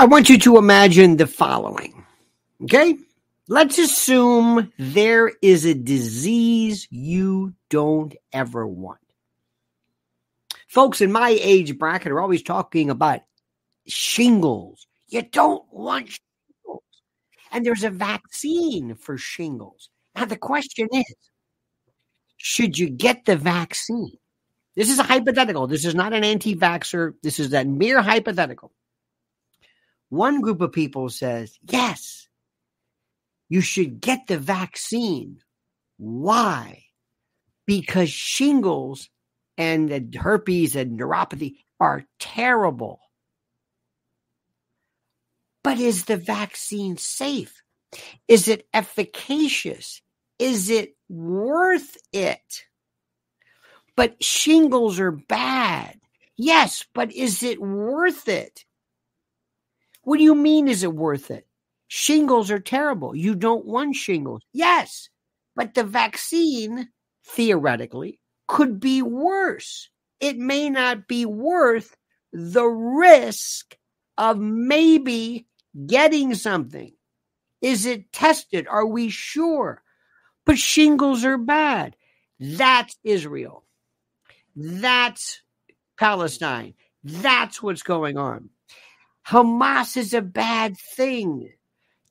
I want you to imagine the following. Okay? Let's assume there is a disease you don't ever want. Folks in my age bracket are always talking about shingles. You don't want shingles. And there's a vaccine for shingles. Now, the question is should you get the vaccine? This is a hypothetical. This is not an anti vaxxer. This is a mere hypothetical. One group of people says, yes, you should get the vaccine. Why? Because shingles and the herpes and neuropathy are terrible. But is the vaccine safe? Is it efficacious? Is it worth it? But shingles are bad. Yes, but is it worth it? What do you mean, is it worth it? Shingles are terrible. You don't want shingles. Yes, but the vaccine, theoretically, could be worse. It may not be worth the risk of maybe getting something. Is it tested? Are we sure? But shingles are bad. That's Israel. That's Palestine. That's what's going on. Hamas is a bad thing.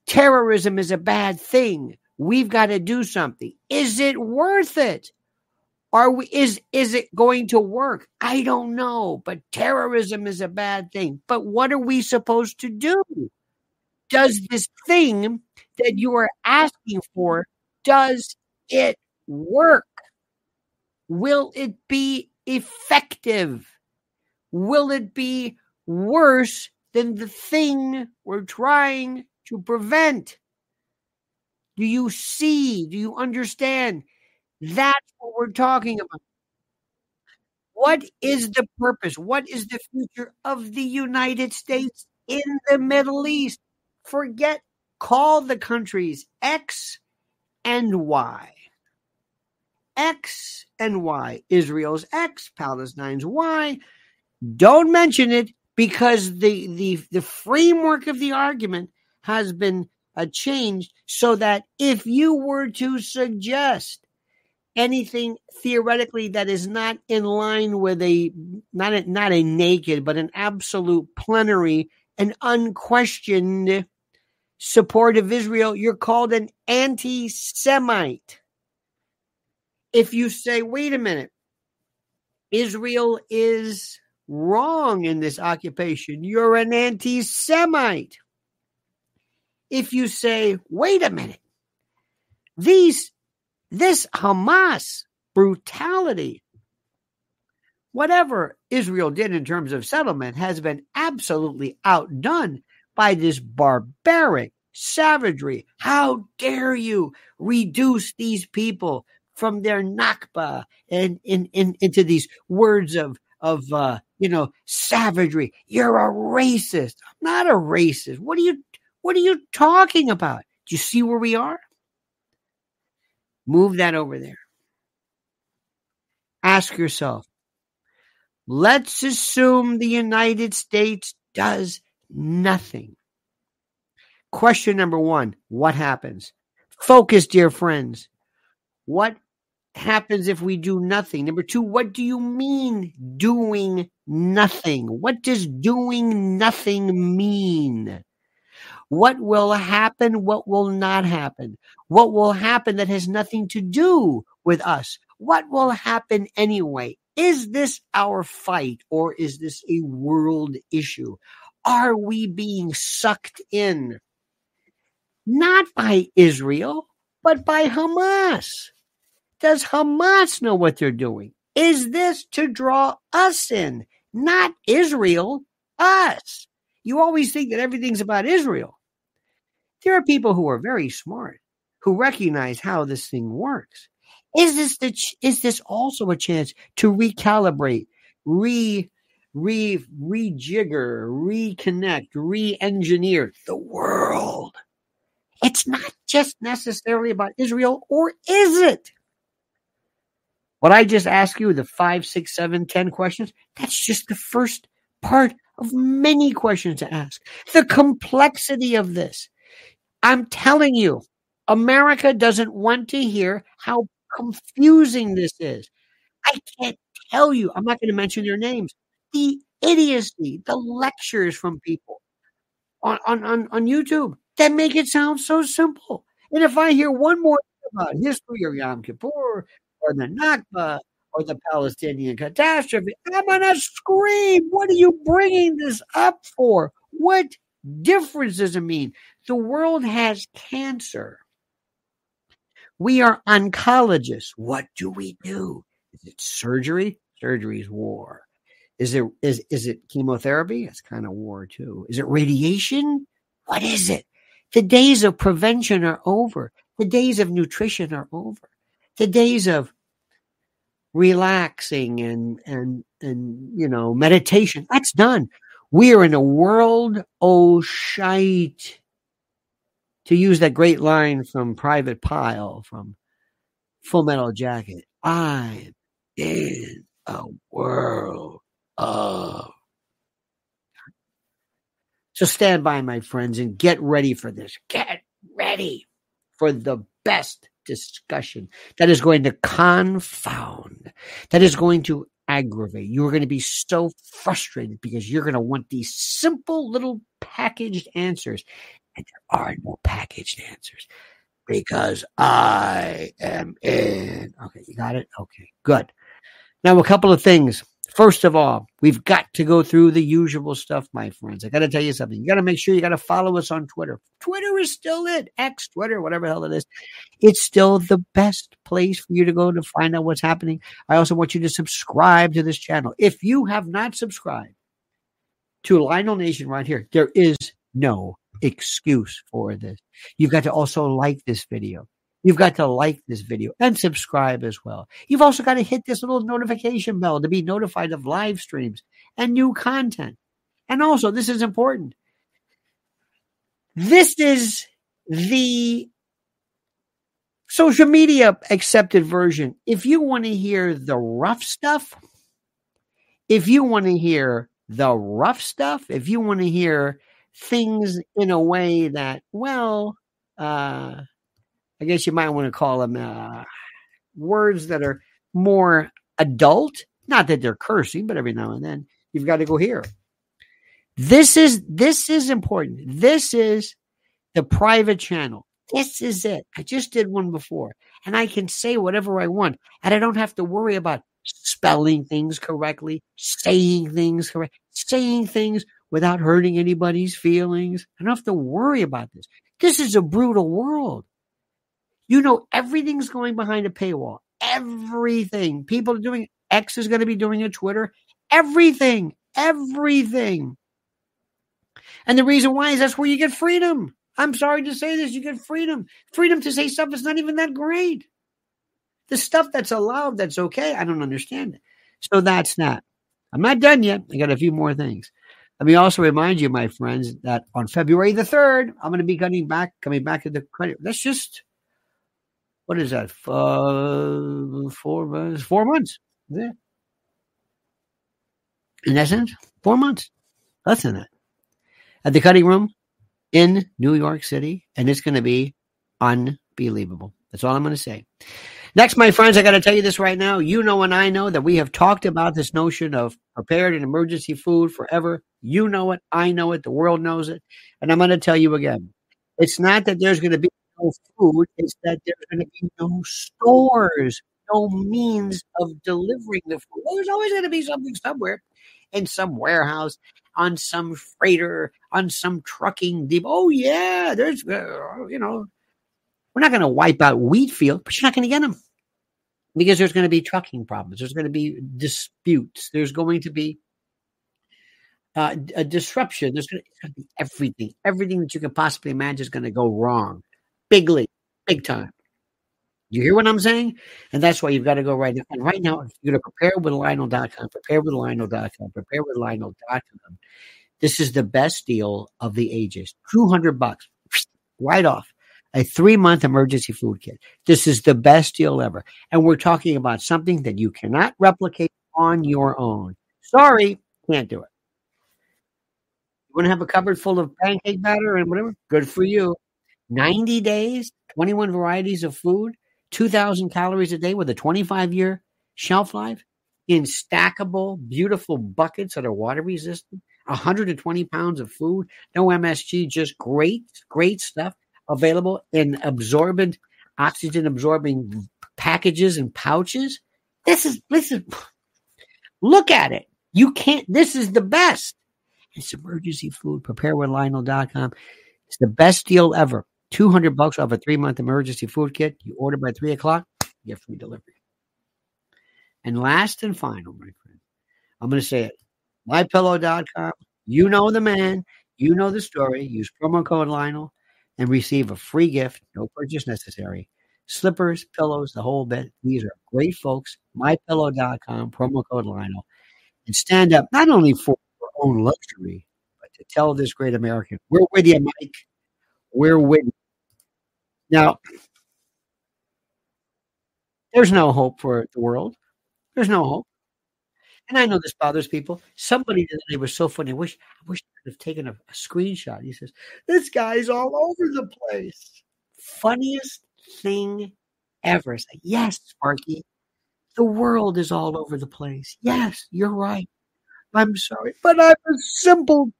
Terrorism is a bad thing. We've got to do something. Is it worth it? Are we is is it going to work? I don't know, but terrorism is a bad thing. But what are we supposed to do? Does this thing that you are asking for does it work? Will it be effective? Will it be worse than the thing we're trying to prevent? Do you see? Do you understand? That's what we're talking about. What is the purpose? What is the future of the United States in the Middle East? Forget, call the countries X and Y. X and Y. Israel's X, Palestine's Y. Don't mention it because the the the framework of the argument has been uh, changed so that if you were to suggest anything theoretically that is not in line with a not a, not a naked but an absolute plenary and unquestioned support of Israel, you're called an anti-Semite. If you say, wait a minute, Israel is wrong in this occupation, you're an anti Semite. If you say, wait a minute, these this Hamas brutality, whatever Israel did in terms of settlement, has been absolutely outdone by this barbaric savagery. How dare you reduce these people from their nakba and in, in, into these words of of uh, you know savagery. You're a racist. I'm not a racist. What are you what are you talking about? Do you see where we are? Move that over there. Ask yourself. Let's assume the United States does nothing. Question number one What happens? Focus, dear friends. What happens if we do nothing? Number two, what do you mean doing nothing? What does doing nothing mean? What will happen? What will not happen? What will happen that has nothing to do with us? What will happen anyway? Is this our fight or is this a world issue? Are we being sucked in? Not by Israel, but by Hamas. Does Hamas know what they're doing? Is this to draw us in, not Israel, us? You always think that everything's about Israel. There are people who are very smart who recognize how this thing works. Is this the ch- is this also a chance to recalibrate, re re rejigger, reconnect, re-engineer the world? It's not just necessarily about Israel, or is it? What I just asked you, the five, six, seven, ten questions, that's just the first part of many questions to ask. The complexity of this. I'm telling you, America doesn't want to hear how confusing this is. I can't tell you, I'm not going to mention their names. The idiocy, the lectures from people on, on, on, on YouTube that make it sound so simple. And if I hear one more about history or Yom Kippur or the Nakba or the Palestinian catastrophe, I'm going to scream. What are you bringing this up for? What difference does it mean? The world has cancer. We are oncologists. What do we do? Is it surgery? Surgery is war. Is it is is it chemotherapy? It's kind of war too. Is it radiation? What is it? The days of prevention are over. The days of nutrition are over. The days of relaxing and and and you know meditation that's done. We are in a world oh shite to use that great line from Private Pyle from Full Metal Jacket. I'm in a world of. So stand by, my friends, and get ready for this. Get ready for the best discussion that is going to confound, that is going to aggravate. You are going to be so frustrated because you're going to want these simple little packaged answers and there are no packaged answers because I am in. Okay, you got it? Okay, good. Now, a couple of things. First of all, we've got to go through the usual stuff, my friends. I got to tell you something. You got to make sure you got to follow us on Twitter. Twitter is still it. X, Twitter, whatever the hell it is. It's still the best place for you to go to find out what's happening. I also want you to subscribe to this channel. If you have not subscribed to Lionel Nation right here, there is no excuse for this. You've got to also like this video. You've got to like this video and subscribe as well. You've also got to hit this little notification bell to be notified of live streams and new content. And also, this is important. This is the social media accepted version. If you want to hear the rough stuff, if you want to hear the rough stuff, if you want to hear things in a way that, well, uh, I guess you might want to call them uh, words that are more adult. Not that they're cursing, but every now and then you've got to go here. This is this is important. This is the private channel. This is it. I just did one before, and I can say whatever I want, and I don't have to worry about spelling things correctly, saying things correct, saying things without hurting anybody's feelings. I don't have to worry about this. This is a brutal world. You know, everything's going behind a paywall. Everything. People are doing X is going to be doing a Twitter. Everything. Everything. And the reason why is that's where you get freedom. I'm sorry to say this, you get freedom. Freedom to say stuff is not even that great. The stuff that's allowed, that's okay. I don't understand it. So that's that. I'm not done yet. I got a few more things. Let me also remind you, my friends, that on February the 3rd, I'm going to be coming back, coming back to the credit. Let's just, what is that? Uh, four months, four months. Yeah. In essence, four months. Less than that. At the cutting room in New York City. And it's going to be unbelievable. That's all I'm going to say. Next, my friends, I got to tell you this right now. You know, and I know that we have talked about this notion of prepared and emergency food forever. You know it. I know it. The world knows it. And I'm going to tell you again it's not that there's going to be no food, is that there's going to be no stores, no means of delivering the food. There's always going to be something somewhere in some warehouse, on some freighter, on some trucking depot. Oh, yeah, there's, uh, you know, we're not going to wipe out wheat field, but you're not going to get them because there's going to be trucking problems. There's going to be disputes. There's going to be uh, a disruption. There's going to be everything. Everything that you can possibly imagine is going to go wrong. Bigly, big time. You hear what I'm saying? And that's why you've got to go right now. And right now, you're going to prepare with Lionel.com, prepare with Lionel.com, prepare with Lionel.com. This is the best deal of the ages. 200 bucks right off a three month emergency food kit. This is the best deal ever. And we're talking about something that you cannot replicate on your own. Sorry, can't do it. You want to have a cupboard full of pancake batter and whatever? Good for you. 90 days, 21 varieties of food, 2,000 calories a day with a 25 year shelf life in stackable, beautiful buckets that are water resistant, 120 pounds of food, no MSG, just great, great stuff available in absorbent, oxygen absorbing packages and pouches. This is, listen, look at it. You can't, this is the best. It's emergency food. Preparewithlionel.com. It's the best deal ever. 200 bucks off a three month emergency food kit. You order by three o'clock, get free delivery. And last and final, my friend, I'm going to say it mypillow.com. You know the man, you know the story. Use promo code Lionel and receive a free gift, no purchase necessary. Slippers, pillows, the whole bit. These are great folks. MyPillow.com, promo code Lionel. And stand up not only for your own luxury, but to tell this great American, we're with you, Mike. We're winning. Now, there's no hope for the world. There's no hope. And I know this bothers people. Somebody today was so funny. I wish I wish I could have taken a, a screenshot. He says, This guy's all over the place. Funniest thing ever. Yes, Sparky. The world is all over the place. Yes, you're right. I'm sorry. But I'm a simple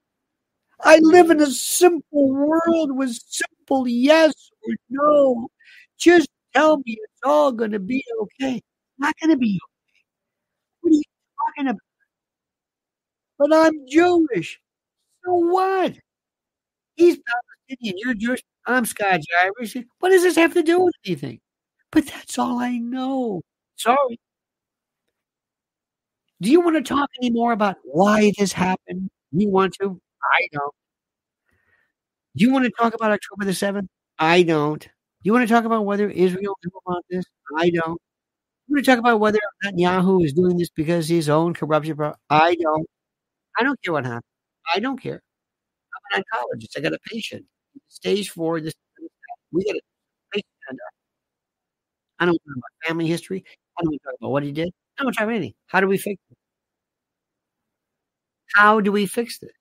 I live in a simple world with simple yes or no. Just tell me it's all gonna be okay. Not gonna be okay. What are you talking about? But I'm Jewish. So what? He's Palestinian. You're Jewish. I'm Scotch Irish. What does this have to do with anything? But that's all I know. Sorry. Do you want to talk any more about why this happened? You want to? I don't. You want to talk about October the 7th? I don't. You want to talk about whether Israel knew about this? I don't. You want to talk about whether Netanyahu is doing this because his own corruption? I don't. I don't care what happened. I don't care. I'm an oncologist. I got a patient. Stage four. This. We got a patient. I don't talk about family history. I don't talk about what he did. I don't talk about anything. How do we fix it? How do we fix this?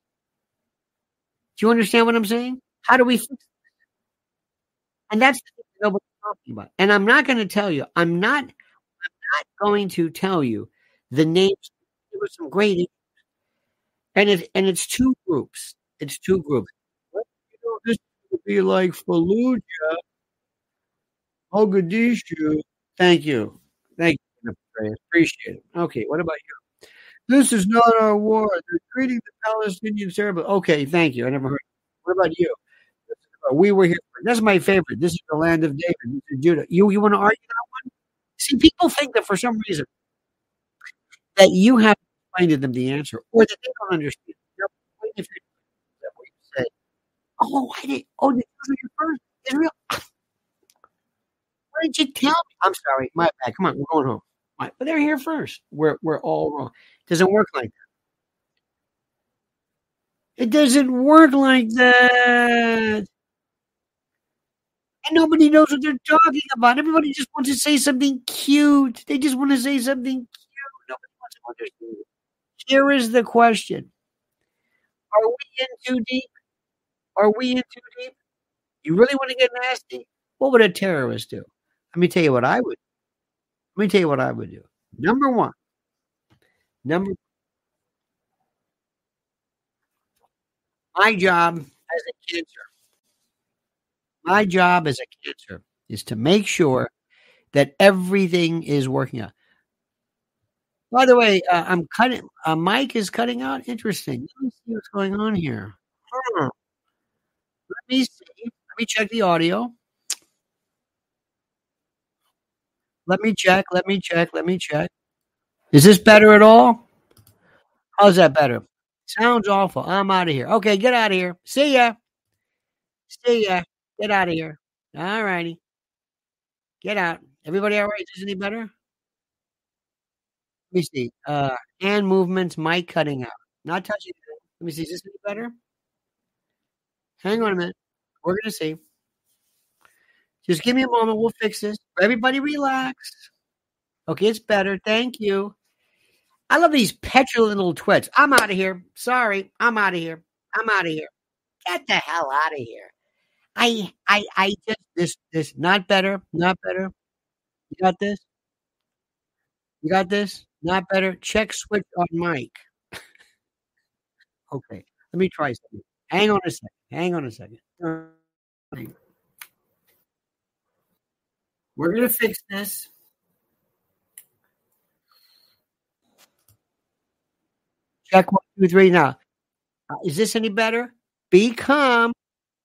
Do you understand what I'm saying? How do we fix? And that's nobody's talking about. And I'm not going to tell you. I'm not. I'm not going to tell you the names. There were some great, and it and it's two groups. It's two groups. You know, this would be like Fallujah, Mogadishu. Thank you, thank you, appreciate it. Okay, what about you? This is not our war. They're treating the Palestinians terribly. Okay, thank you. I never heard. What about you? We were here. That's my favorite. This is the land of David. This is Judah. You you want to argue that one? See, people think that for some reason that you have to explain to them the answer, or that they don't understand. Oh, I did. Oh, did you hear first? Israel. Why didn't you tell me? I'm sorry. My bad. Come on, we're going home. But they're here first. We're we're all wrong. Doesn't work like that. It doesn't work like that. And nobody knows what they're talking about. Everybody just wants to say something cute. They just want to say something cute. Nobody wants to understand. Here is the question Are we in too deep? Are we in too deep? You really want to get nasty? What would a terrorist do? Let me tell you what I would. Let me tell you what I would do. Number one. Number my job as a cancer my job as a cancer is to make sure that everything is working out. By the way, uh, I'm cutting. Uh, Mike is cutting out. Interesting. Let me see what's going on here. Huh. Let me see. Let me check the audio. Let me check. Let me check. Let me check. Is this better at all? How's that better? Sounds awful. I'm out of here. Okay, get out of here. See ya. See ya. Get out of here. All righty. Get out. Everybody all right? Is this any better? Let me see. Uh, hand movements, mic cutting out. Not touching. Let me see. Is this any better? Hang on a minute. We're to see. Just give me a moment. We'll fix this. Everybody relax. Okay, it's better. Thank you. I love these petulant little twits. I'm out of here. Sorry. I'm out of here. I'm out of here. Get the hell out of here. I I I just this this not better, not better. You got this? You got this? Not better. Check switch on mic. okay. Let me try something. Hang on a second. Hang on a second. We're gonna fix this. Check one, two, three. Now, uh, is this any better? Be calm.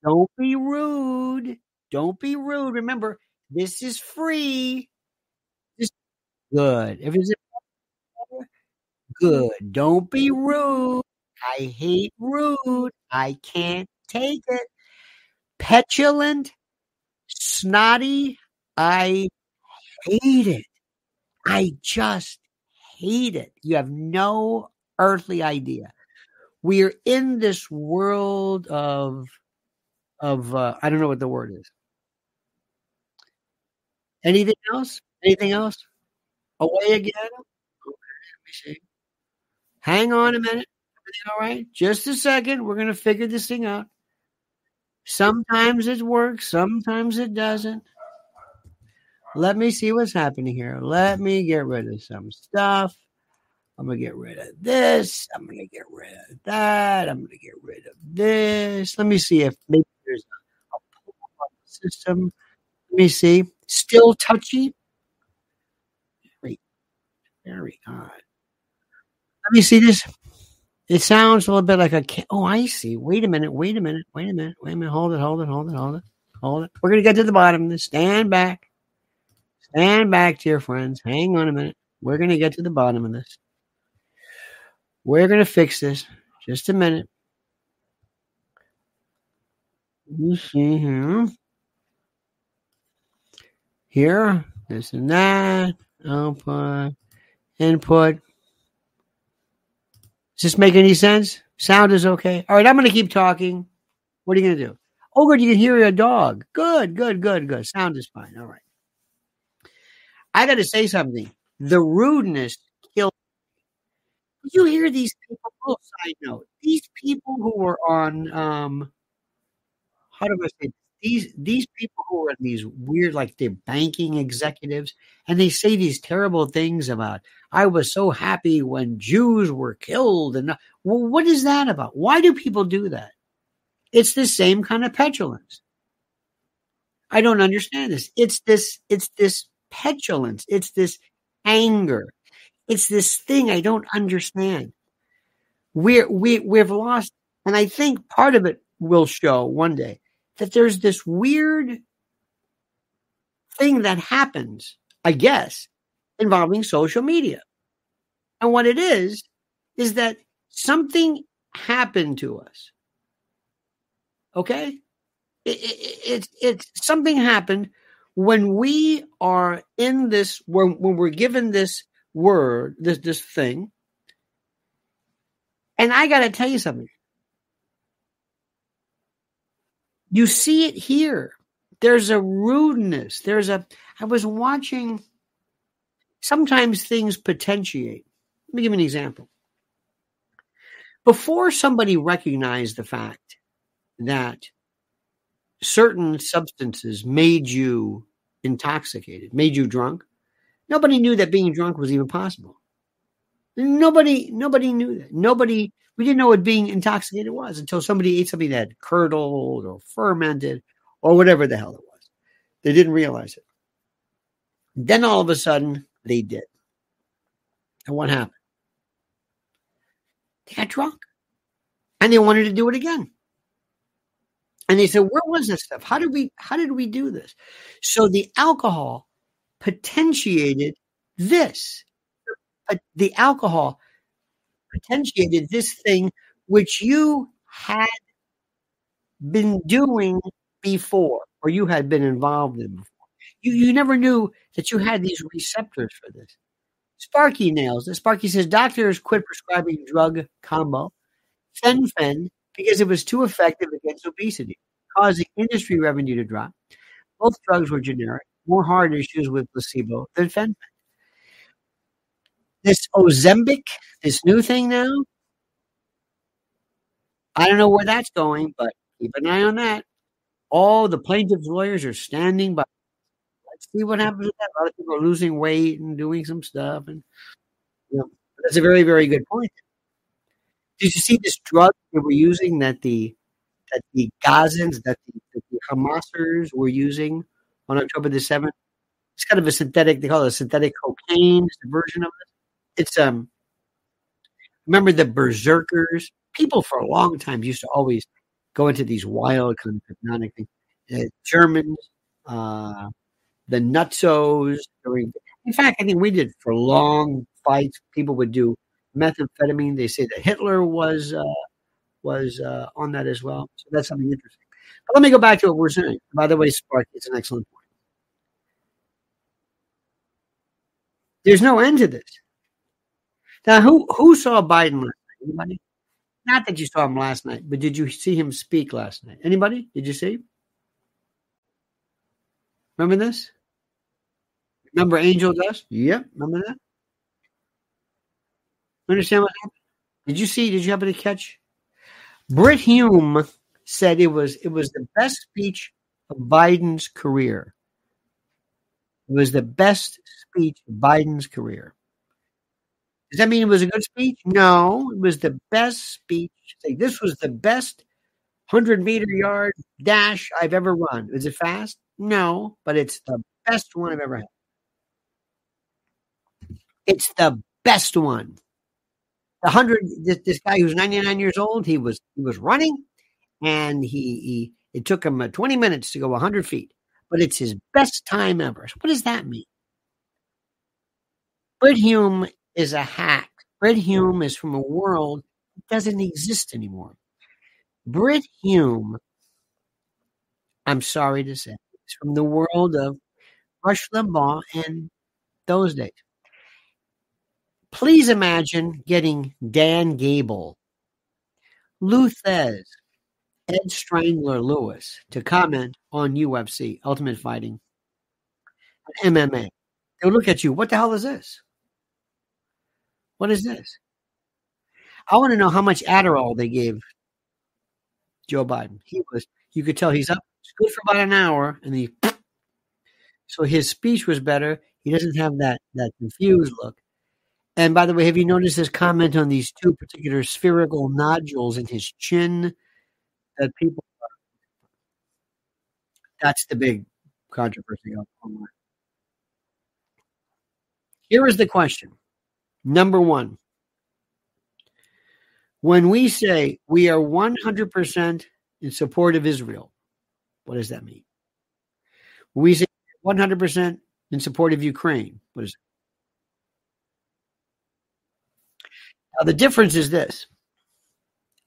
Don't be rude. Don't be rude. Remember, this is free. This good. If it's good, don't be rude. I hate rude. I can't take it. Petulant, snotty. I hate it. I just hate it. You have no earthly idea. We're in this world of of uh, I don't know what the word is. Anything else? Anything else? Away again? Okay, let me see. Hang on a minute. Everything all right? Just a second. We're gonna figure this thing out. Sometimes it works, sometimes it doesn't. Let me see what's happening here. Let me get rid of some stuff. I'm gonna get rid of this. I'm gonna get rid of that. I'm gonna get rid of this. Let me see if maybe there's a, a system. Let me see. Still touchy. Very, very odd. Let me see this. It sounds a little bit like a. Oh, I see. Wait a minute. Wait a minute. Wait a minute. Wait a minute. Hold it. Hold it. Hold it. Hold it. Hold it. We're gonna get to the bottom of this. Stand back. Stand back, dear friends. Hang on a minute. We're gonna get to the bottom of this. We're gonna fix this. Just a minute. You see here. Here, this and that. Output, input. Does this make any sense? Sound is okay. All right, I'm going to keep talking. What are you going to do? Oh, good. You can hear a dog. Good, good, good, good. Sound is fine. All right. I got to say something. The rudeness. You hear these people. Oh, side note. These people who were on, um, how do I say this? these these people who are these weird like they're banking executives and they say these terrible things about i was so happy when jews were killed and well what is that about why do people do that it's the same kind of petulance i don't understand this it's this it's this petulance it's this anger it's this thing i don't understand we're we, we've lost and i think part of it will show one day that there's this weird thing that happens, I guess, involving social media. And what it is, is that something happened to us. Okay? It, it, it, it's something happened when we are in this, when, when we're given this word, this, this thing. And I got to tell you something. You see it here. There's a rudeness. There's a, I was watching, sometimes things potentiate. Let me give you an example. Before somebody recognized the fact that certain substances made you intoxicated, made you drunk, nobody knew that being drunk was even possible. Nobody, nobody knew that. Nobody we didn't know what being intoxicated was until somebody ate something that curdled or fermented or whatever the hell it was. They didn't realize it. Then all of a sudden, they did. And what happened? They got drunk and they wanted to do it again. And they said, "Where was this stuff? How did we? How did we do this?" So the alcohol potentiated this. The alcohol potentiated this thing which you had been doing before or you had been involved in before. You, you never knew that you had these receptors for this. Sparky nails. Sparky says doctors quit prescribing drug combo, fen-phen, because it was too effective against obesity, causing industry revenue to drop. Both drugs were generic, more heart issues with placebo than fen-phen this Ozempic, this new thing now. I don't know where that's going, but keep an eye on that. All the plaintiff's lawyers are standing by. Let's see what happens with that. A lot of people are losing weight and doing some stuff, and you know, that's a very, very good point. Did you see this drug they were using that the that the Gazans, that the, that the Hamasers were using on October the seventh? It's kind of a synthetic. They call it a synthetic cocaine. It's a version of it. It's um. Remember the berserkers? People for a long time used to always go into these wild kind of hypnotic things. Uh, Germans, uh, the nutsos. During, in fact, I think we did for long fights. People would do methamphetamine. They say that Hitler was uh, was uh, on that as well. So that's something interesting. But let me go back to what we're saying. By the way, Spark, it's an excellent point. There's no end to this. Now, who who saw Biden last night? Anybody? Not that you saw him last night, but did you see him speak last night? Anybody? Did you see? Remember this? Remember Angel Dust? Yep. Remember that? Understand what happened? Did you see? Did you happen to catch? Brit Hume said it was it was the best speech of Biden's career. It was the best speech of Biden's career. Does that mean it was a good speech? No, it was the best speech. This was the best 100 meter yard dash I've ever run. Is it fast? No, but it's the best one I've ever had. It's the best one. The hundred. This, this guy who's 99 years old, he was he was running, and he, he it took him uh, 20 minutes to go 100 feet, but it's his best time ever. So what does that mean? Brit Hume is a hack. Brit Hume is from a world that doesn't exist anymore. Brit Hume, I'm sorry to say, is from the world of Rush Limbaugh and those days. Please imagine getting Dan Gable, Lou Thesz, Ed Strangler Lewis to comment on UFC, Ultimate Fighting, MMA. They'll look at you. What the hell is this? What is this? I want to know how much Adderall they gave Joe Biden. He was, you could tell he's up. It's good for about an hour, and he. So his speech was better. He doesn't have that that confused look. And by the way, have you noticed his comment on these two particular spherical nodules in his chin that people? That's the big controversy online. Here is the question Number one, when we say we are 100% in support of Israel, what does that mean? When we say 100% in support of Ukraine, what is it? Now, the difference is this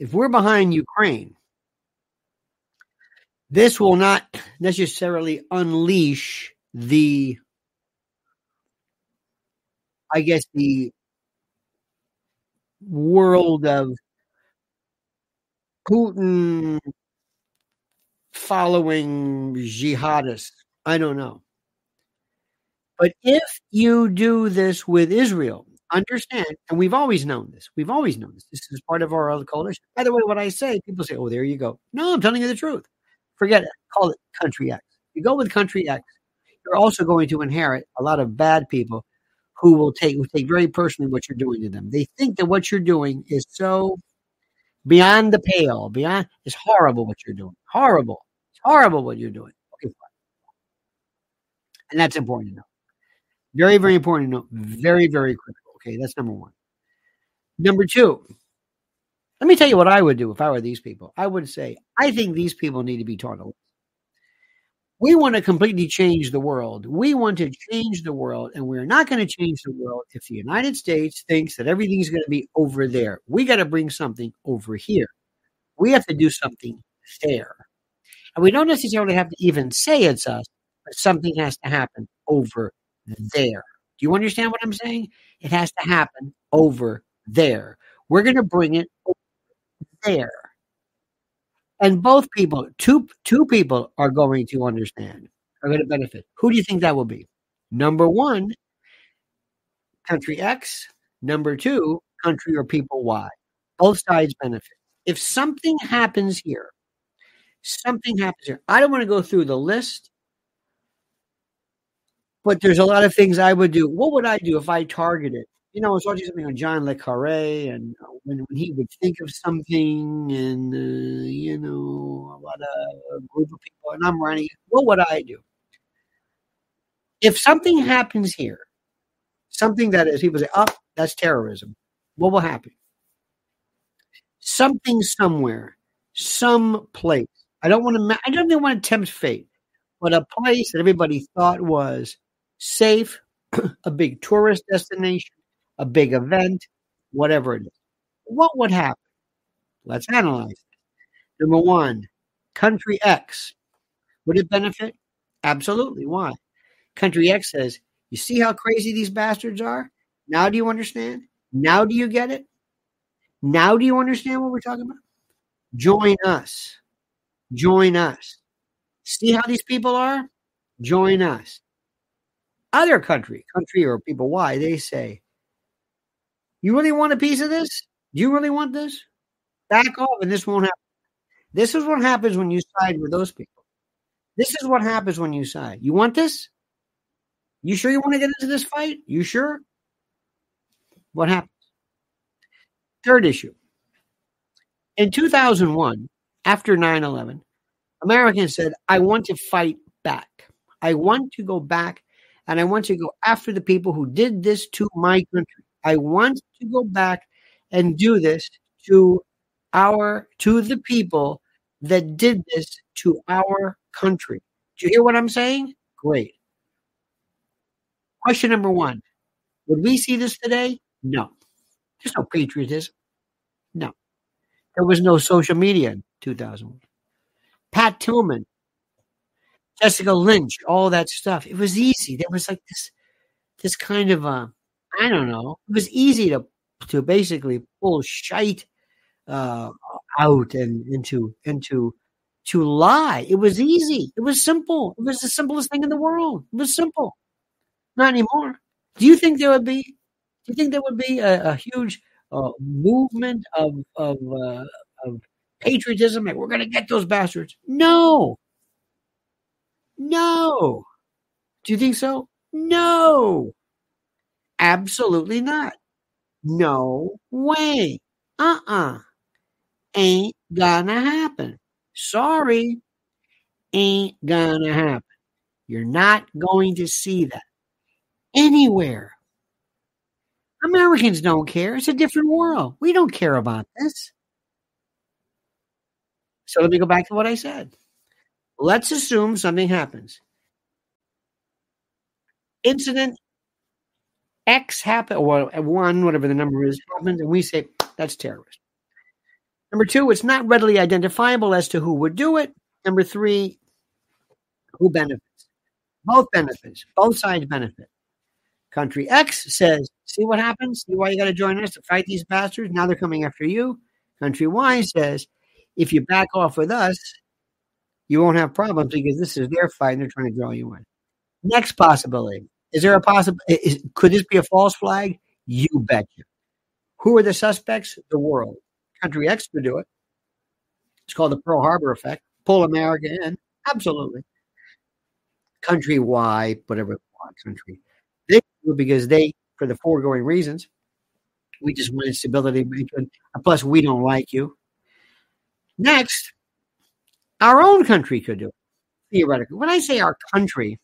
if we're behind Ukraine, this will not necessarily unleash the, I guess, the world of Putin following jihadists. I don't know. But if you do this with Israel, understand, and we've always known this. We've always known this. This is part of our coalition. By the way, what I say, people say, oh, there you go. No, I'm telling you the truth. Forget it. Call it country X. You go with country X, you're also going to inherit a lot of bad people who will take who take very personally what you're doing to them. They think that what you're doing is so beyond the pale, beyond it's horrible what you're doing. Horrible. It's horrible what you're doing. Okay, fine. And that's important to know. Very, very important to know. Very, very critical. Okay, that's number one. Number two, let me tell you what I would do if I were these people. I would say, I think these people need to be taught a lesson. we want to completely change the world. We want to change the world, and we're not going to change the world if the United States thinks that everything's going to be over there. We got to bring something over here. We have to do something fair. And we don't necessarily have to even say it's us, but something has to happen over there. Do you understand what I'm saying? It has to happen over there. We're going to bring it there and both people, two two people are going to understand, are going to benefit. Who do you think that will be? Number one, country X. Number two, country or people Y. Both sides benefit. if something happens here, something happens here. I don't want to go through the list, but there's a lot of things I would do. What would I do if I targeted? You know, I was watching something on John Le Carre, and uh, when, when he would think of something, and uh, you know, about a group of people, and I'm running. What would I do if something happens here? Something that is people say, "Oh, that's terrorism." What will happen? Something somewhere, some place. I don't want to. I don't even want to tempt fate, but a place that everybody thought was safe, a big tourist destination, a big event, whatever it is. What would happen? Let's analyze it. Number one, country X. Would it benefit? Absolutely. Why? Country X says, You see how crazy these bastards are? Now do you understand? Now do you get it? Now do you understand what we're talking about? Join us. Join us. See how these people are? Join us. Other country, country or people, why? They say, You really want a piece of this? Do you really want this? Back off and this won't happen. This is what happens when you side with those people. This is what happens when you side. You want this? You sure you want to get into this fight? You sure? What happens? Third issue. In 2001, after 9 11, Americans said, I want to fight back. I want to go back and I want to go after the people who did this to my country. I want to go back and do this to our to the people that did this to our country. Do you hear what I'm saying? Great. Question number one. Would we see this today? No. There's no patriotism. No. There was no social media in 2001. Pat Tillman, Jessica Lynch, all that stuff. It was easy. There was like this, this kind of a, I don't know. It was easy to to basically pull shite uh, out and into into to lie. It was easy. It was simple. It was the simplest thing in the world. It was simple. Not anymore. Do you think there would be? Do you think there would be a, a huge uh, movement of of uh, of patriotism? Like we're going to get those bastards? No. No. Do you think so? No. Absolutely not. No way. Uh uh-uh. uh. Ain't gonna happen. Sorry. Ain't gonna happen. You're not going to see that anywhere. Americans don't care. It's a different world. We don't care about this. So let me go back to what I said. Let's assume something happens. Incident X happen or one, whatever the number is, happens, and we say that's terrorist. Number two, it's not readily identifiable as to who would do it. Number three, who benefits? Both benefits. Both sides benefit. Country X says, see what happens? See why you got to join us to fight these bastards? Now they're coming after you. Country Y says, if you back off with us, you won't have problems because this is their fight and they're trying to draw you in. Next possibility. Is there a possible? Could this be a false flag? You betcha. Who are the suspects? The world. Country X could do it. It's called the Pearl Harbor effect. Pull America in. Absolutely. Country Y, whatever country. They do because they, for the foregoing reasons, we just wanted stability. Plus, we don't like you. Next, our own country could do it, theoretically. When I say our country,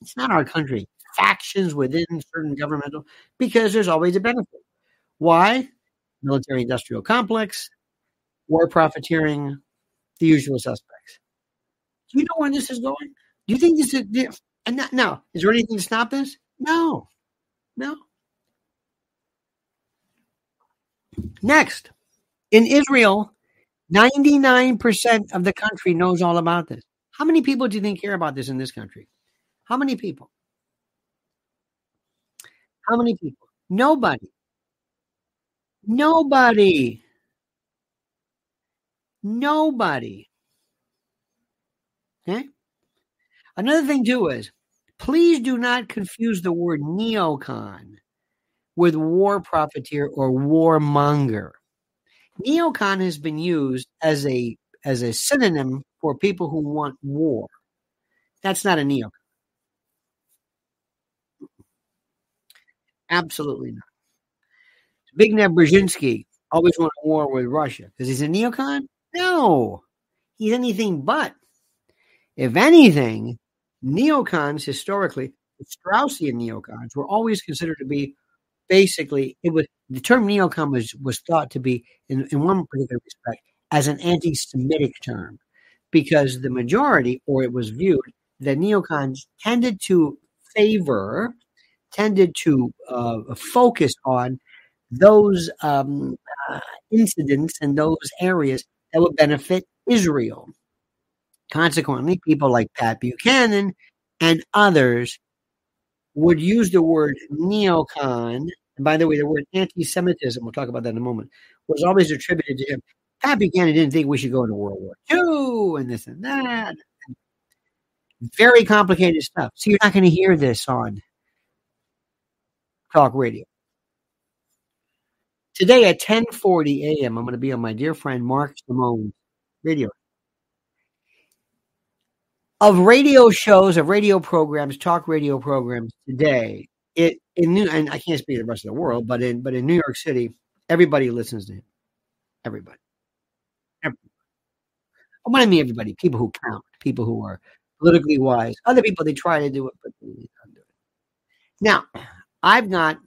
it's not our country factions within certain governmental because there's always a benefit. Why? Military industrial complex, war profiteering, the usual suspects. Do you know where this is going? Do you think this is and now is there anything to stop this? No. No. Next, in Israel, 99% of the country knows all about this. How many people do you think care about this in this country? How many people? How many people? Nobody. Nobody. Nobody. Okay? Another thing, too, is please do not confuse the word neocon with war profiteer or warmonger. neocon has been used as a as a synonym for people who want war. That's not a neocon. Absolutely not. Big Zbigniew Brzezinski always wanted war with Russia because he's a neocon? No, he's anything but. If anything, neocons historically, the Straussian neocons, were always considered to be basically it was the term neocon was, was thought to be in, in one particular respect as an anti-Semitic term because the majority, or it was viewed that neocons tended to favor, tended to uh, focus on those um, uh, incidents and those areas that would benefit Israel. Consequently, people like Pat Buchanan and others would use the word neocon. And by the way, the word anti Semitism, we'll talk about that in a moment, was always attributed to him. Pat Buchanan didn't think we should go into World War II and this and that. Very complicated stuff. So you're not going to hear this on talk radio. Today at 10:40 a.m., I'm going to be on my dear friend Mark Simone's radio. Of radio shows, of radio programs, talk radio programs today, it in New and I can't speak the rest of the world, but in but in New York City, everybody listens to him. Everybody. everybody. When I mean everybody, people who count, people who are politically wise. Other people they try to do it, but they don't do it. Now, I've got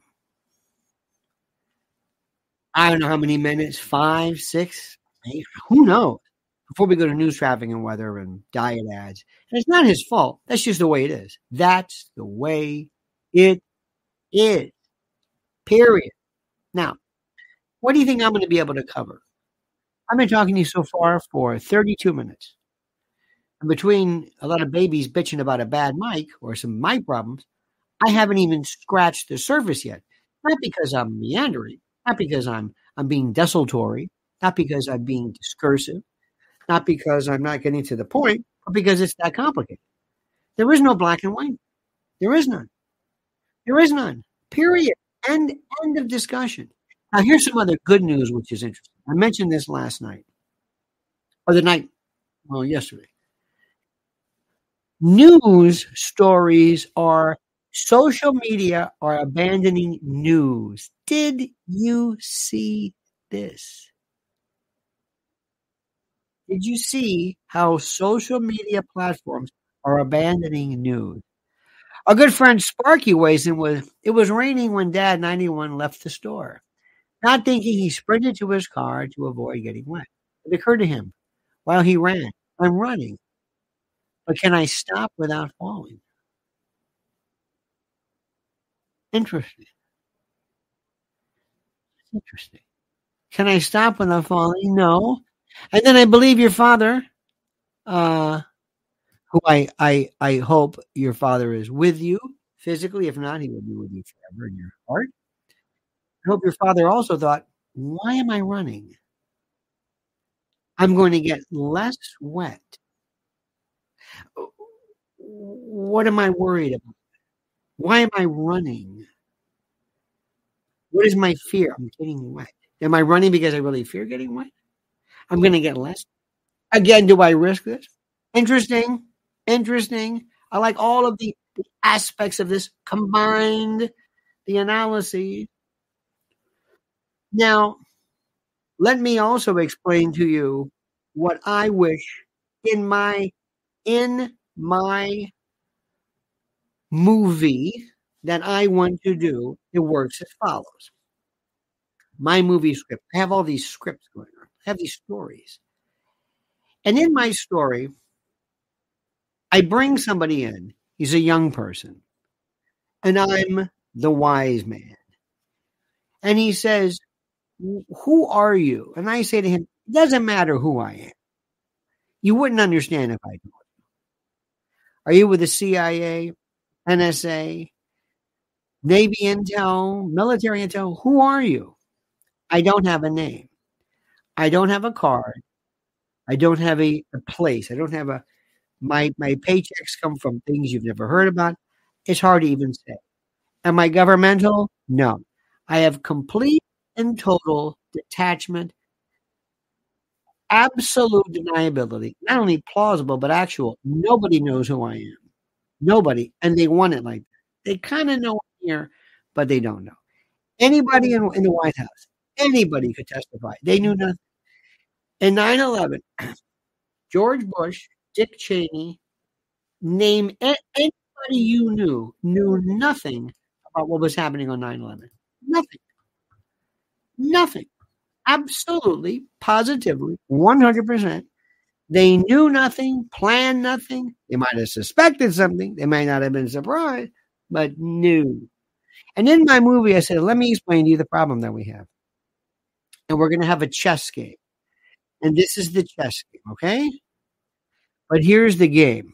I don't know how many minutes, five, six, eight, who knows? Before we go to news, traffic, and weather and diet ads. And it's not his fault. That's just the way it is. That's the way it is. Period. Now, what do you think I'm going to be able to cover? I've been talking to you so far for 32 minutes. And between a lot of babies bitching about a bad mic or some mic problems, I haven't even scratched the surface yet. Not because I'm meandering, not because I'm I'm being desultory, not because I'm being discursive, not because I'm not getting to the point, but because it's that complicated. There is no black and white. There is none. There is none. Period. End end of discussion. Now here's some other good news which is interesting. I mentioned this last night. Or the night well yesterday. News stories are Social media are abandoning news. Did you see this? Did you see how social media platforms are abandoning news? Our good friend Sparky weighs in with it was raining when Dad 91 left the store. Not thinking he sprinted to his car to avoid getting wet. It occurred to him while he ran, I'm running. But can I stop without falling? Interesting. Interesting. Can I stop when I'm falling? No. And then I believe your father, uh, who I, I, I hope your father is with you physically. If not, he will be with you forever in your heart. I hope your father also thought, why am I running? I'm going to get less wet. What am I worried about? Why am I running? What is my fear? I'm getting wet. Am I running because I really fear getting wet? I'm going to get less. Again, do I risk this? Interesting. Interesting. I like all of the, the aspects of this combined, the analysis. Now, let me also explain to you what I wish in my in my movie that I want to do, it works as follows. My movie script. I have all these scripts going on. I have these stories. And in my story, I bring somebody in. He's a young person. And I'm the wise man. And he says, Who are you? And I say to him, It doesn't matter who I am. You wouldn't understand if I told you. Are you with the CIA? NSA, Navy intel, military intel. Who are you? I don't have a name. I don't have a card. I don't have a, a place. I don't have a my my paychecks come from things you've never heard about. It's hard to even say. Am I governmental? No. I have complete and total detachment absolute deniability, not only plausible, but actual. Nobody knows who I am. Nobody. And they want it like that. They kind of know here, but they don't know. Anybody in, in the White House, anybody could testify. They knew nothing. In 9 11, George Bush, Dick Cheney, name anybody you knew, knew nothing about what was happening on 9 11. Nothing. Nothing. Absolutely, positively, 100%. They knew nothing, planned nothing. They might have suspected something. They might not have been surprised, but knew. And in my movie, I said, let me explain to you the problem that we have. And we're going to have a chess game. And this is the chess game, okay? But here's the game.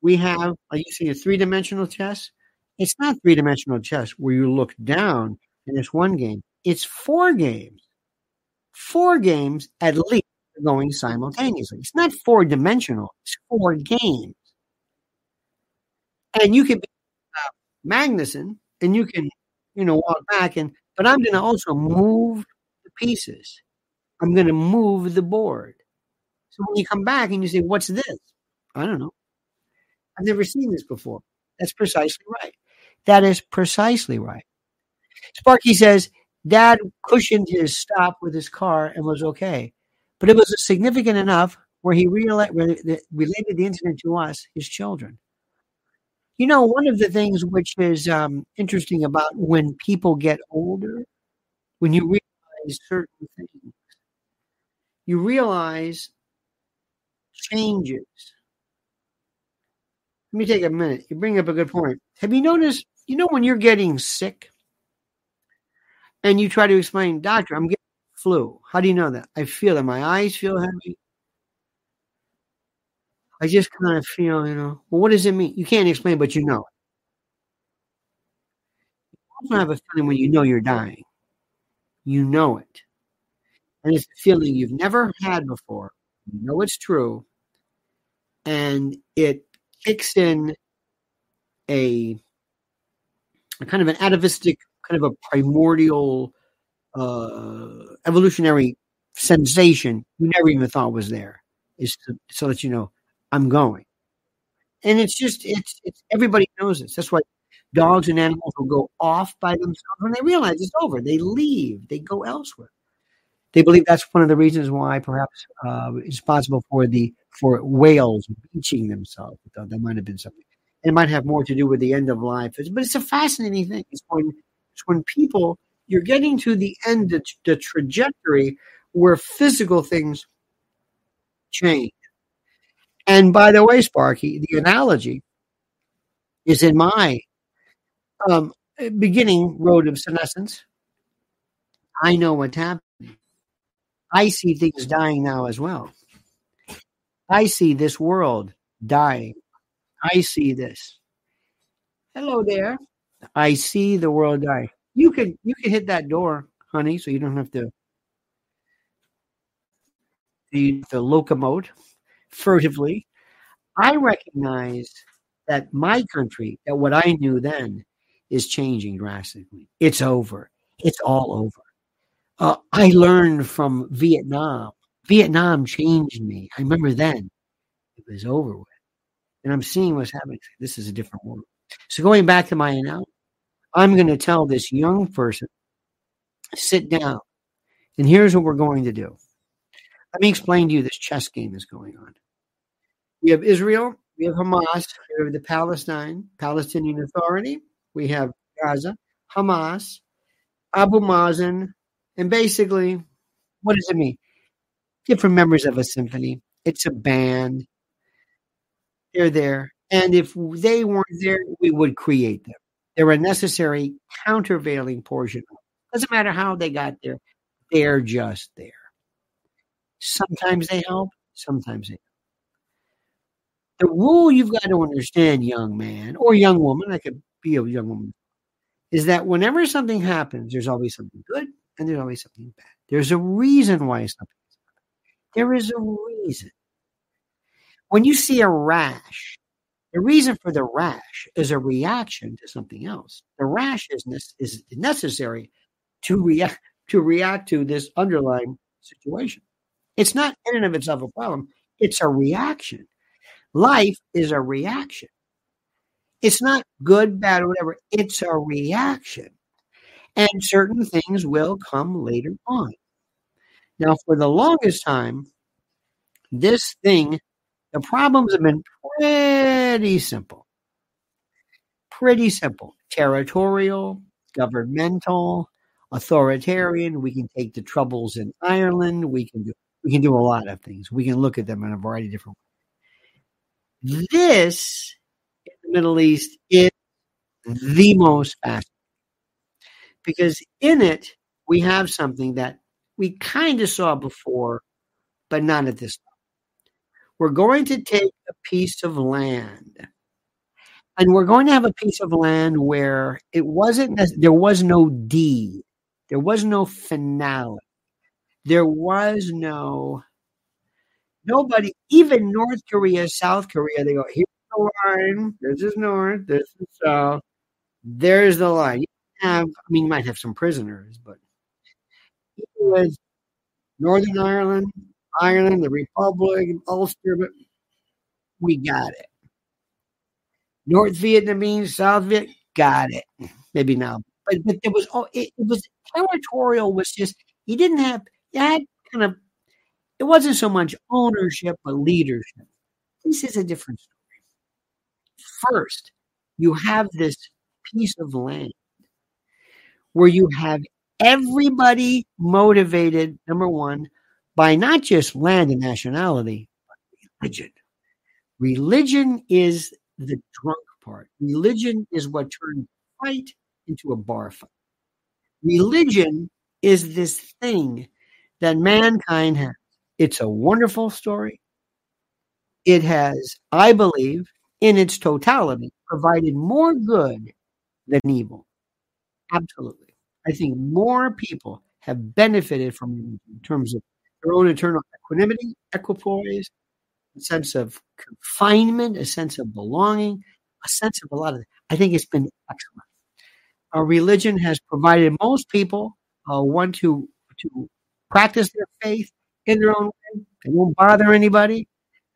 We have, you see, a three dimensional chess. It's not three dimensional chess where you look down and it's one game. It's four games. Four games at least going simultaneously. It's not four dimensional, it's four games. And you can be uh, Magnuson and you can, you know, walk back and, but I'm going to also move the pieces. I'm going to move the board. So when you come back and you say, what's this? I don't know. I've never seen this before. That's precisely right. That is precisely right. Sparky says, Dad cushioned his stop with his car and was okay. But it was significant enough where he related the incident to us, his children. You know, one of the things which is um, interesting about when people get older, when you realize certain things, you realize changes. Let me take a minute. You bring up a good point. Have you noticed, you know, when you're getting sick and you try to explain, doctor, I'm getting flu. How do you know that? I feel that my eyes feel mm-hmm. heavy. I just kind of feel, you know, well, what does it mean? You can't explain, but you know. You also have a feeling when you know you're dying. You know it. And it's a feeling you've never had before. You know it's true. And it kicks in a, a kind of an atavistic, kind of a primordial uh, evolutionary sensation you never even thought was there is to, so that you know I'm going. And it's just it's it's everybody knows this. That's why dogs and animals will go off by themselves when they realize it's over. They leave. They go elsewhere. They believe that's one of the reasons why perhaps uh, it's possible for the for whales beaching themselves. That might have been something. It might have more to do with the end of life, but it's a fascinating thing. It's when it's when people you're getting to the end of the trajectory where physical things change. And by the way, Sparky, the analogy is in my um, beginning road of senescence. I know what's happening. I see things dying now as well. I see this world dying. I see this. Hello there. I see the world dying. You can you can hit that door, honey, so you don't have to the the locomote furtively. I recognize that my country, that what I knew then, is changing drastically. It's over. It's all over. Uh, I learned from Vietnam. Vietnam changed me. I remember then it was over with. And I'm seeing what's happening. This is a different world. So going back to my announcement, I'm going to tell this young person, sit down. And here's what we're going to do. Let me explain to you this chess game is going on. We have Israel, we have Hamas, we have the Palestine, Palestinian Authority, we have Gaza, Hamas, Abu Mazen, and basically, what does it mean? Different members of a symphony. It's a band. They're there. And if they weren't there, we would create them. They're a necessary countervailing portion. Doesn't matter how they got there, they're just there. Sometimes they help, sometimes they don't. The rule you've got to understand, young man or young woman, I could be a young woman, is that whenever something happens, there's always something good and there's always something bad. There's a reason why something There is a reason. When you see a rash, the reason for the rash is a reaction to something else. The rash is, is necessary to react to react to this underlying situation. It's not in and of itself a problem. It's a reaction. Life is a reaction. It's not good, bad, or whatever. It's a reaction. And certain things will come later on. Now, for the longest time, this thing, the problems have been pretty simple. Pretty simple. Territorial, governmental, authoritarian. We can take the troubles in Ireland. We can do we can do a lot of things. We can look at them in a variety of different ways. This in the Middle East is the most fascinating because in it we have something that we kind of saw before, but not at this time. We're going to take a piece of land. And we're going to have a piece of land where it wasn't, there was no deed. There was no finale. There was no, nobody, even North Korea, South Korea, they go, here's the line. This is North. This is South. There's the line. You have, I mean, you might have some prisoners, but it was Northern Ireland, Ireland, the Republic, Ulster, but we got it. North Vietnamese, South Viet, got it. Maybe now, but but was oh, it, it was territorial. Was just he didn't have had kind of it wasn't so much ownership but leadership. This is a different story. First, you have this piece of land where you have everybody motivated, number one, by not just land and nationality, but religion. Religion is the drunk part. Religion is what turns fight into a bar fight. Religion is this thing that mankind has. It's a wonderful story. It has, I believe, in its totality, provided more good than evil. Absolutely. I think more people have benefited from it in terms of their own internal equanimity, equipoise, a sense of confinement, a sense of belonging, a sense of a lot of. I think it's been excellent. Our religion has provided most people uh, one to to practice their faith in their own way. They won't bother anybody. It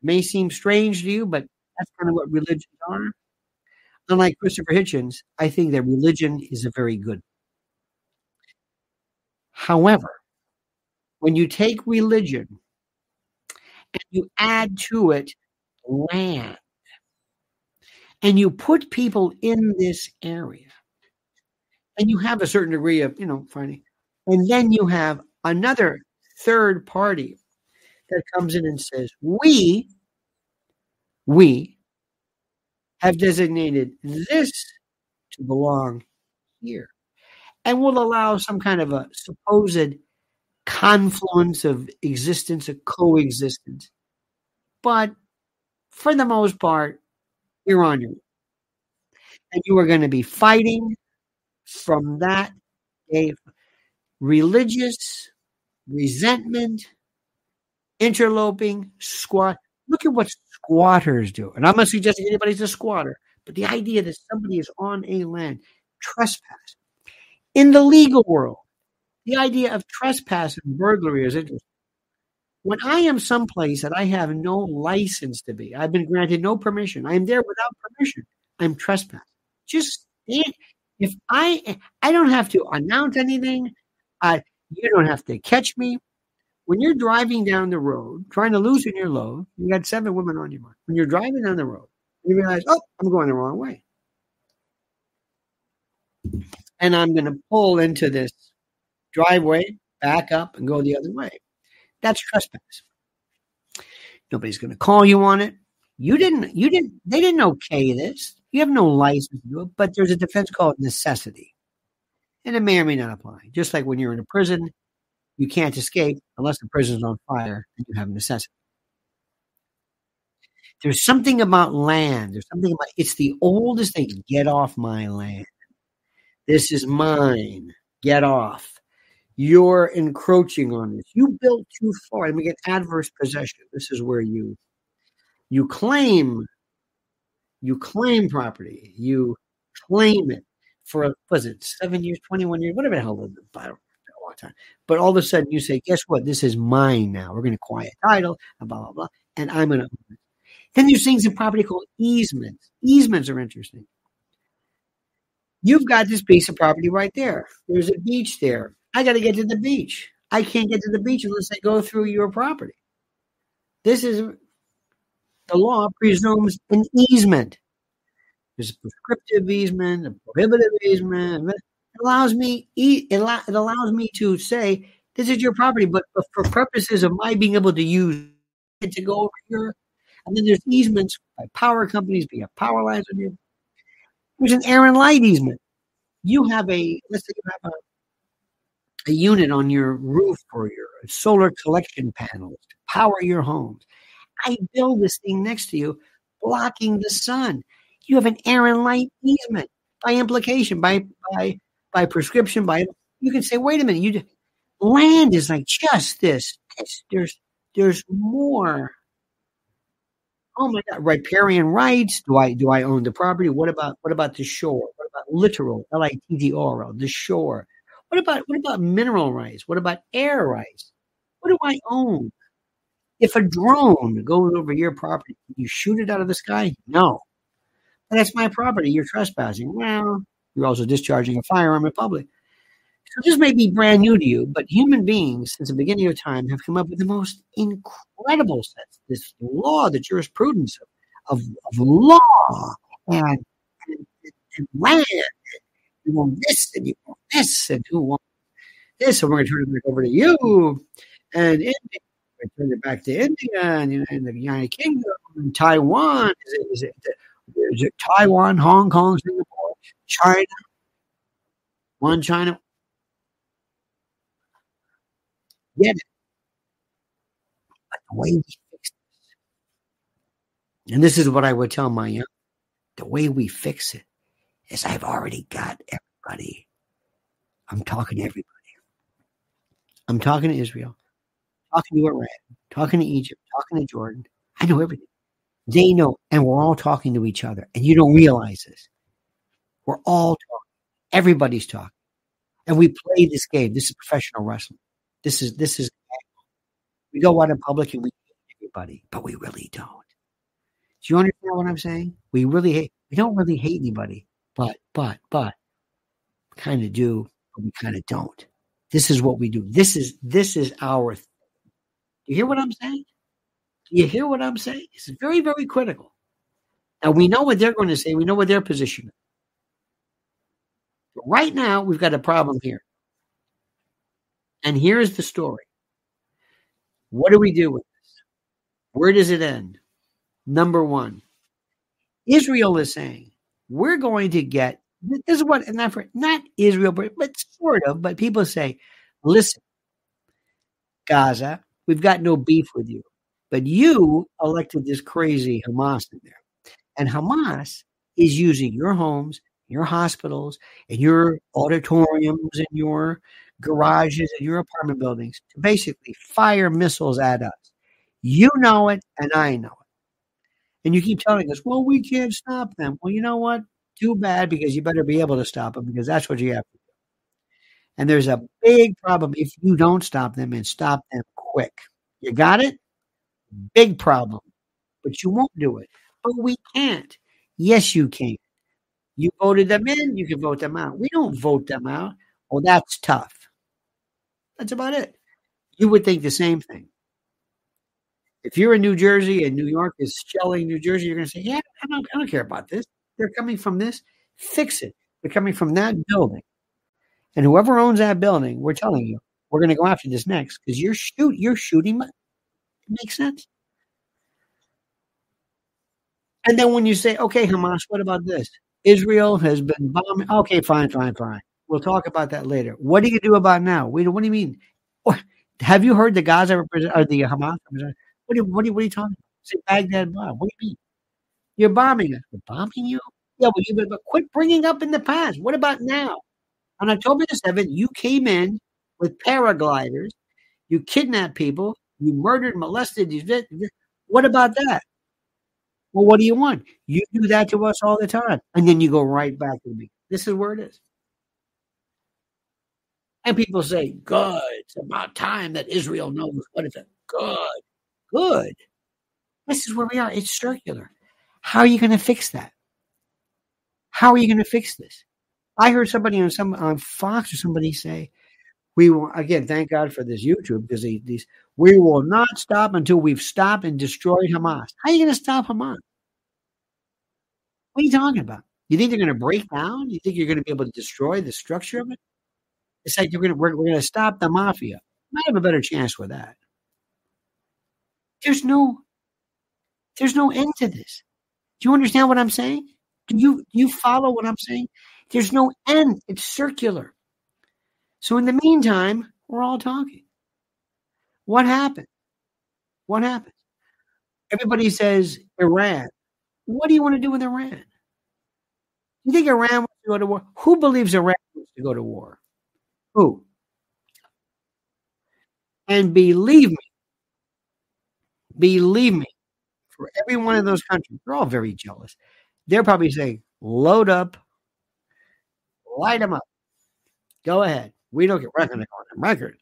may seem strange to you, but that's kind of what religions are. Unlike Christopher Hitchens, I think that religion is a very good. However, when you take religion and you add to it land, and you put people in this area, and you have a certain degree of, you know, finding, and then you have another third party that comes in and says, we, we have designated this to belong here and will allow some kind of a supposed confluence of existence, a coexistence. But for the most part, you're on your own. And you are going to be fighting from that day. Religious resentment, interloping, squat. Look at what squatters do. And I'm not suggesting anybody's a squatter, but the idea that somebody is on a land, trespass. In the legal world, the idea of trespass and burglary is interesting. When I am someplace that I have no license to be, I've been granted no permission. I am there without permission. I'm trespassing. Just if I I don't have to announce anything. Uh, you don't have to catch me. When you're driving down the road, trying to loosen your load, you got seven women on your mind. When you're driving down the road, you realize, oh, I'm going the wrong way. And I'm going to pull into this driveway, back up, and go the other way. That's trespass. Nobody's going to call you on it. You didn't, you didn't, they didn't okay this. You have no license to do it, but there's a defense called necessity. And it may or may not apply. Just like when you're in a prison, you can't escape unless the prison's on fire and you have necessity. There's something about land. There's something about it's the oldest thing. Get off my land. This is mine. Get off. You're encroaching on this. You built too far. And we get adverse possession. This is where you you claim you claim property. You claim it for was it seven years, twenty one years, whatever the hell I don't know. the time. But all of a sudden you say, guess what? This is mine now. We're going to quiet title and blah, blah, blah. And I'm going to own it. Then there's things in property called easements. Easements are interesting. You've got this piece of property right there. There's a beach there. I got to get to the beach. I can't get to the beach unless I go through your property. This is the law presumes an easement. There's a prescriptive easement, a prohibitive easement. It allows me it allows me to say this is your property, but for purposes of my being able to use it to go over here. And then there's easements by power companies, via power lines. There's an air and light easement. You have a let's say you have a, a unit on your roof or your solar collection panels to power your homes. I build this thing next to you, blocking the sun. You have an air and light easement by implication, by by by prescription. By you can say, wait a minute, you land is like just this. There's there's more. Oh my God! Riparian rights. Do I do I own the property? What about what about the shore? What about littoral? L I T O R O. The shore. What about what about mineral rights? What about air mm-hmm. rights? What do I own? If a drone goes over your property, you shoot it out of the sky? No. That's my property. You're trespassing. Well, you're also discharging a firearm in public. So this may be brand new to you, but human beings, since the beginning of time, have come up with the most incredible sets. This law, the jurisprudence of, of, of law and, and, and land. You want this and you want this and who wants this, and we're going to turn it back over to you. And India, we turn it back to India and, and the United Kingdom and Taiwan. Is it, is it, is it Taiwan, Hong Kong, Singapore, China? One China, get it. But the way we fix this, and this is what I would tell my young, the way we fix it is I've already got everybody. I'm talking to everybody. I'm talking to Israel, talking to Iran, talking to Egypt, talking to Jordan. I know everything. They know, and we're all talking to each other, and you don't realize this. We're all talking. Everybody's talking. And we play this game. This is professional wrestling. This is this is we go out in public and we hate everybody, but we really don't. Do you understand what I'm saying? We really hate we don't really hate anybody, but but but kind of do, but we kind of don't. This is what we do. This is this is our thing. You hear what I'm saying? You hear what I'm saying? It's very, very critical. Now we know what they're going to say, we know what their position is. But right now, we've got a problem here. And here's the story. What do we do with this? Where does it end? Number one, Israel is saying, we're going to get this is what not for not Israel, but, but sort of, but people say, listen, Gaza, we've got no beef with you. But you elected this crazy Hamas in there. And Hamas is using your homes, your hospitals, and your auditoriums and your garages and your apartment buildings to basically fire missiles at us. You know it, and I know it. And you keep telling us, well, we can't stop them. Well, you know what? Too bad because you better be able to stop them because that's what you have to do. And there's a big problem if you don't stop them and stop them quick. You got it? Big problem. But you won't do it. But we can't. Yes, you can. You voted them in, you can vote them out. We don't vote them out. Well, that's tough. That's about it. You would think the same thing. If you're in New Jersey and New York is shelling New Jersey, you're going to say, "Yeah, I don't, I don't care about this. They're coming from this. Fix it. They're coming from that building, and whoever owns that building, we're telling you, we're going to go after this next because you're shoot, you're shooting. It makes sense. And then when you say, "Okay, Hamas, what about this? Israel has been bombing." Okay, fine, fine, fine. We'll talk about that later. What do you do about now? Wait, What do you mean? Have you heard the Gaza represent or the Hamas? What are, what are, what are you talking about? Say Baghdad bomb. What do you mean? You're bombing us. We're bombing you? Yeah, well, you but quit bringing up in the past. What about now? On October the 7th, you came in with paragliders. You kidnapped people. You murdered, molested. What about that? Well, what do you want? You do that to us all the time. And then you go right back to me. This is where it is. And people say, good. It's about time that Israel knows what it's a good. Good. This is where we are. It's circular. How are you going to fix that? How are you going to fix this? I heard somebody on some on Fox or somebody say, "We will again thank God for this YouTube because these we will not stop until we've stopped and destroyed Hamas." How are you going to stop Hamas? What are you talking about? You think they're going to break down? You think you're going to be able to destroy the structure of it? It's like you're going to we're, we're going to stop the mafia. Might have a better chance with that. There's no there's no end to this. Do you understand what I'm saying? Do you do you follow what I'm saying? There's no end. It's circular. So in the meantime, we're all talking. What happened? What happened? Everybody says Iran. What do you want to do with Iran? You think Iran wants to go to war? Who believes Iran wants to go to war? Who? And believe me, believe me, for every one of those countries, they're all very jealous. They're probably saying, load up, light them up. Go ahead. We don't get we're going to go on record.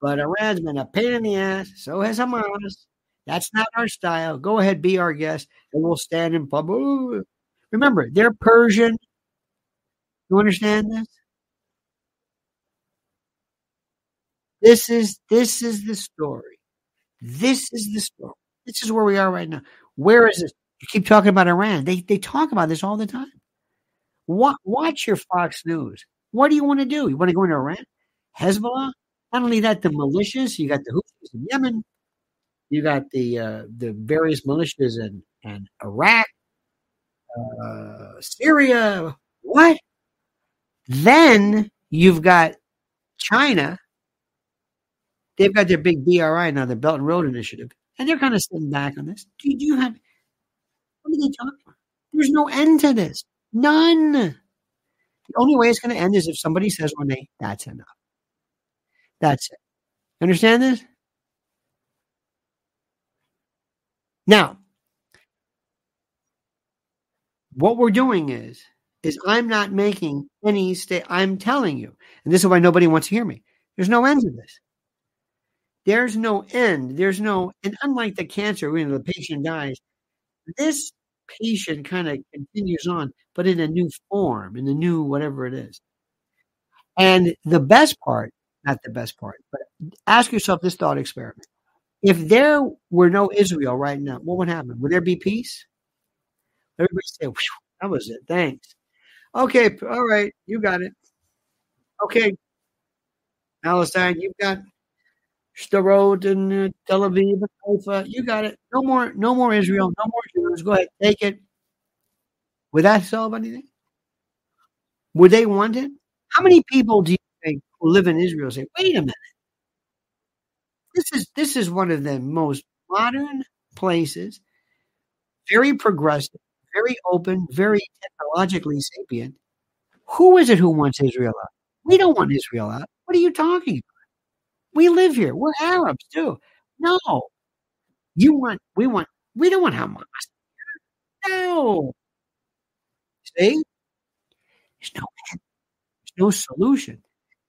But Iran's been a pain in the ass. So has Hamas. That's not our style. Go ahead, be our guest, and we'll stand in public. Remember, they're Persian. You understand this? This is this is the story. This is the. This is where we are right now. Where is this? You keep talking about Iran. They they talk about this all the time. What, watch your Fox News. What do you want to do? You want to go into Iran? Hezbollah? Not only that, the militias. You got the Houthis in Yemen. You got the uh, the various militias in, in Iraq, uh, Syria. What? Then you've got China. They've got their big BRI now, the Belt and Road Initiative, and they're kind of sitting back on this. Do you, have? What are they talking about? There's no end to this. None. The only way it's going to end is if somebody says one day, "That's enough." That's it. Understand this? Now, what we're doing is is I'm not making any state. I'm telling you, and this is why nobody wants to hear me. There's no end to this. There's no end. There's no, and unlike the cancer, when the patient dies, this patient kind of continues on, but in a new form, in a new whatever it is. And the best part, not the best part, but ask yourself this thought experiment. If there were no Israel right now, what would happen? Would there be peace? Everybody say, that was it. Thanks. Okay, all right, you got it. Okay, Palestine, you've got Sderot and uh, Tel Aviv and Haifa. You got it. No more, no more Israel. No more Jews. Go ahead, take it. Would that solve anything? Would they want it? How many people do you think who live in Israel say, "Wait a minute, this is this is one of the most modern places, very progressive, very open, very technologically sapient. Who is it who wants Israel out? We don't want Israel out. What are you talking about? We live here. We're Arabs too. No. You want, we want, we don't want Hamas. No. See? There's no There's no solution.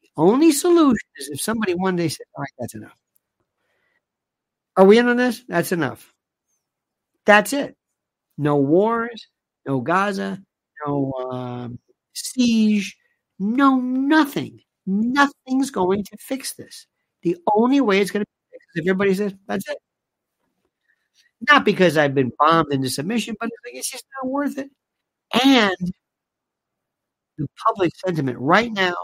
The only solution is if somebody one day said, all right, that's enough. Are we in on this? That's enough. That's it. No wars, no Gaza, no um, siege, no nothing. Nothing's going to fix this. The only way it's going to be is if everybody says, that's it. Not because I've been bombed into submission, but it's, just not worth it. And the public sentiment right now,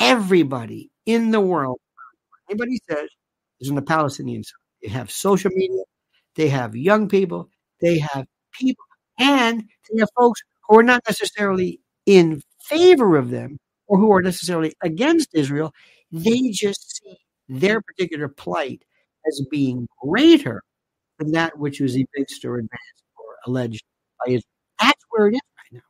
everybody in the world, anybody says, is on the Palestinian side. They have social media, they have young people, they have people, and they have folks who are not necessarily in favor of them or who are necessarily against Israel. They just see their particular plight as being greater than that which was evinced or advanced or alleged by Israel. That's where it is right now.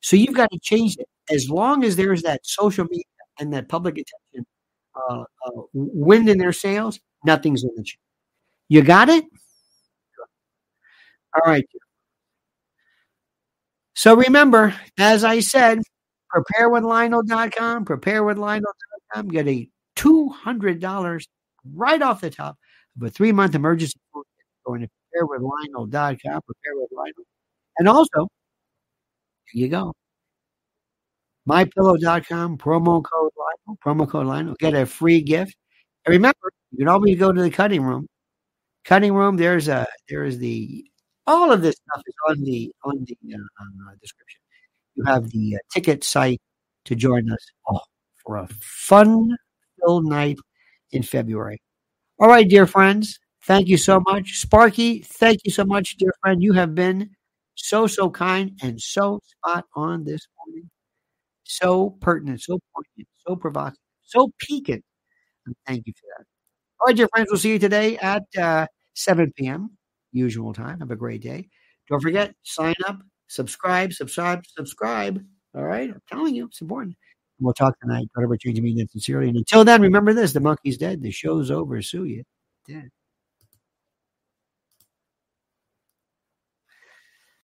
So you've got to change it. As long as there's that social media and that public attention uh, uh, wind in their sails, nothing's going to change. You got it? All right. So remember, as I said, preparewithlionel.com, preparewithlionel.com. Get a $200 right off the top of a three month emergency going to preparewithlionel.com, prepare with Lionel. And also, here you go. MyPillow.com, promo code Lionel, promo code Lionel. Get a free gift. And remember, you can always go to the cutting room. Cutting room, there's a there's the all of this stuff is on the on the uh, description. You have the uh, ticket site to join us oh, for a fun filled night in February. All right, dear friends, thank you so much. Sparky, thank you so much, dear friend. You have been so, so kind and so spot on this morning. So pertinent, so poignant, so provocative, so piquant. Thank you for that. All right, dear friends, we'll see you today at uh, 7 p.m. usual time. Have a great day. Don't forget, sign up, subscribe, subscribe, subscribe. All right, I'm telling you, it's important. We'll talk tonight. Whatever changing me that sincerely. And until then, remember this: the monkey's dead. The show's over. Sue you. Dead.